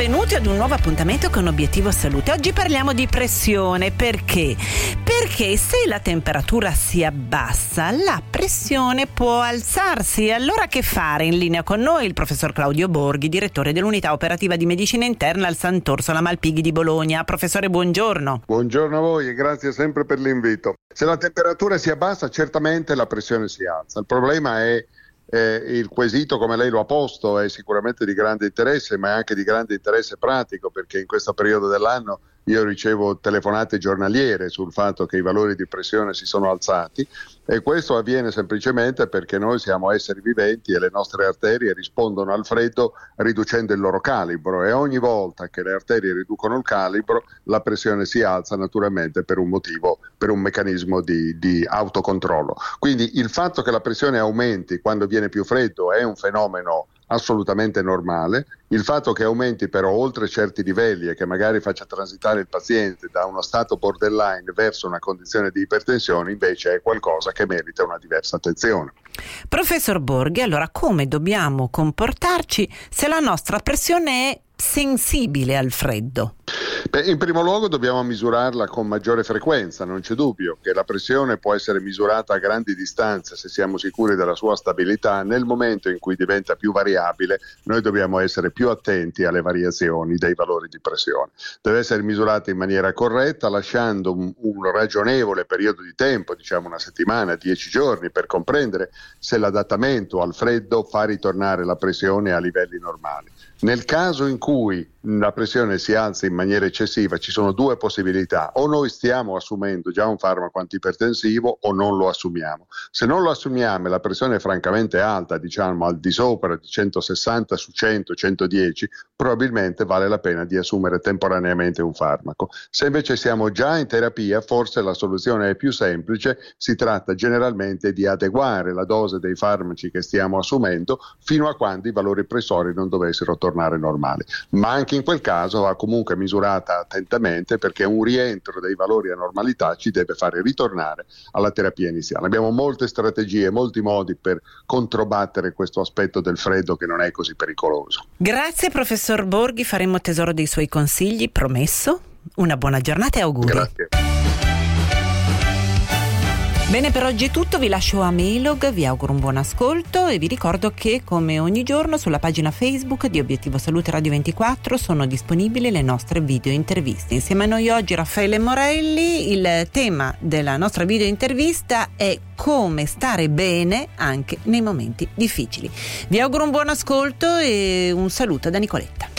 benvenuti ad un nuovo appuntamento con Obiettivo Salute. Oggi parliamo di pressione perché? Perché se la temperatura si abbassa, la pressione può alzarsi. Allora che fare? In linea con noi il professor Claudio Borghi, direttore dell'unità operativa di medicina interna al Sant'Orsola Malpighi di Bologna. Professore, buongiorno. Buongiorno a voi e grazie sempre per l'invito. Se la temperatura si abbassa, certamente la pressione si alza. Il problema è eh, il quesito come lei lo ha posto è sicuramente di grande interesse, ma è anche di grande interesse pratico perché in questo periodo dell'anno io ricevo telefonate giornaliere sul fatto che i valori di pressione si sono alzati e questo avviene semplicemente perché noi siamo esseri viventi e le nostre arterie rispondono al freddo riducendo il loro calibro e ogni volta che le arterie riducono il calibro la pressione si alza naturalmente per un motivo, per un meccanismo di, di autocontrollo. Quindi il fatto che la pressione aumenti quando viene più freddo è un fenomeno assolutamente normale. Il fatto che aumenti però oltre certi livelli e che magari faccia transitare il paziente da uno stato borderline verso una condizione di ipertensione invece è qualcosa che merita una diversa attenzione. Professor Borghi, allora come dobbiamo comportarci se la nostra pressione è sensibile al freddo? Beh, in primo luogo dobbiamo misurarla con maggiore frequenza, non c'è dubbio che la pressione può essere misurata a grandi distanze se siamo sicuri della sua stabilità. Nel momento in cui diventa più variabile, noi dobbiamo essere più attenti alle variazioni dei valori di pressione. Deve essere misurata in maniera corretta, lasciando un, un ragionevole periodo di tempo, diciamo una settimana, dieci giorni, per comprendere se l'adattamento al freddo fa ritornare la pressione a livelli normali. Nel caso in cui la pressione si alza in maniera eccessiva, ci sono due possibilità. O noi stiamo assumendo già un farmaco antipertensivo o non lo assumiamo. Se non lo assumiamo e la pressione è francamente alta, diciamo al di sopra di 160 su 100, 110, probabilmente vale la pena di assumere temporaneamente un farmaco. Se invece siamo già in terapia, forse la soluzione è più semplice, si tratta generalmente di adeguare la dose dei farmaci che stiamo assumendo fino a quando i valori pressori non dovessero tornare normali. Ma anche in quel caso va comunque misurata attentamente perché un rientro dei valori a normalità ci deve fare ritornare alla terapia iniziale. Abbiamo molte strategie, molti modi per controbattere questo aspetto del freddo che non è così pericoloso. Grazie professor Borghi, faremo tesoro dei suoi consigli, promesso. Una buona giornata e auguri. Grazie. Bene, per oggi è tutto, vi lascio a Mailog, vi auguro un buon ascolto e vi ricordo che come ogni giorno sulla pagina Facebook di Obiettivo Salute Radio 24 sono disponibili le nostre video interviste. Insieme a noi oggi Raffaele Morelli, il tema della nostra video intervista è come stare bene anche nei momenti difficili. Vi auguro un buon ascolto e un saluto da Nicoletta.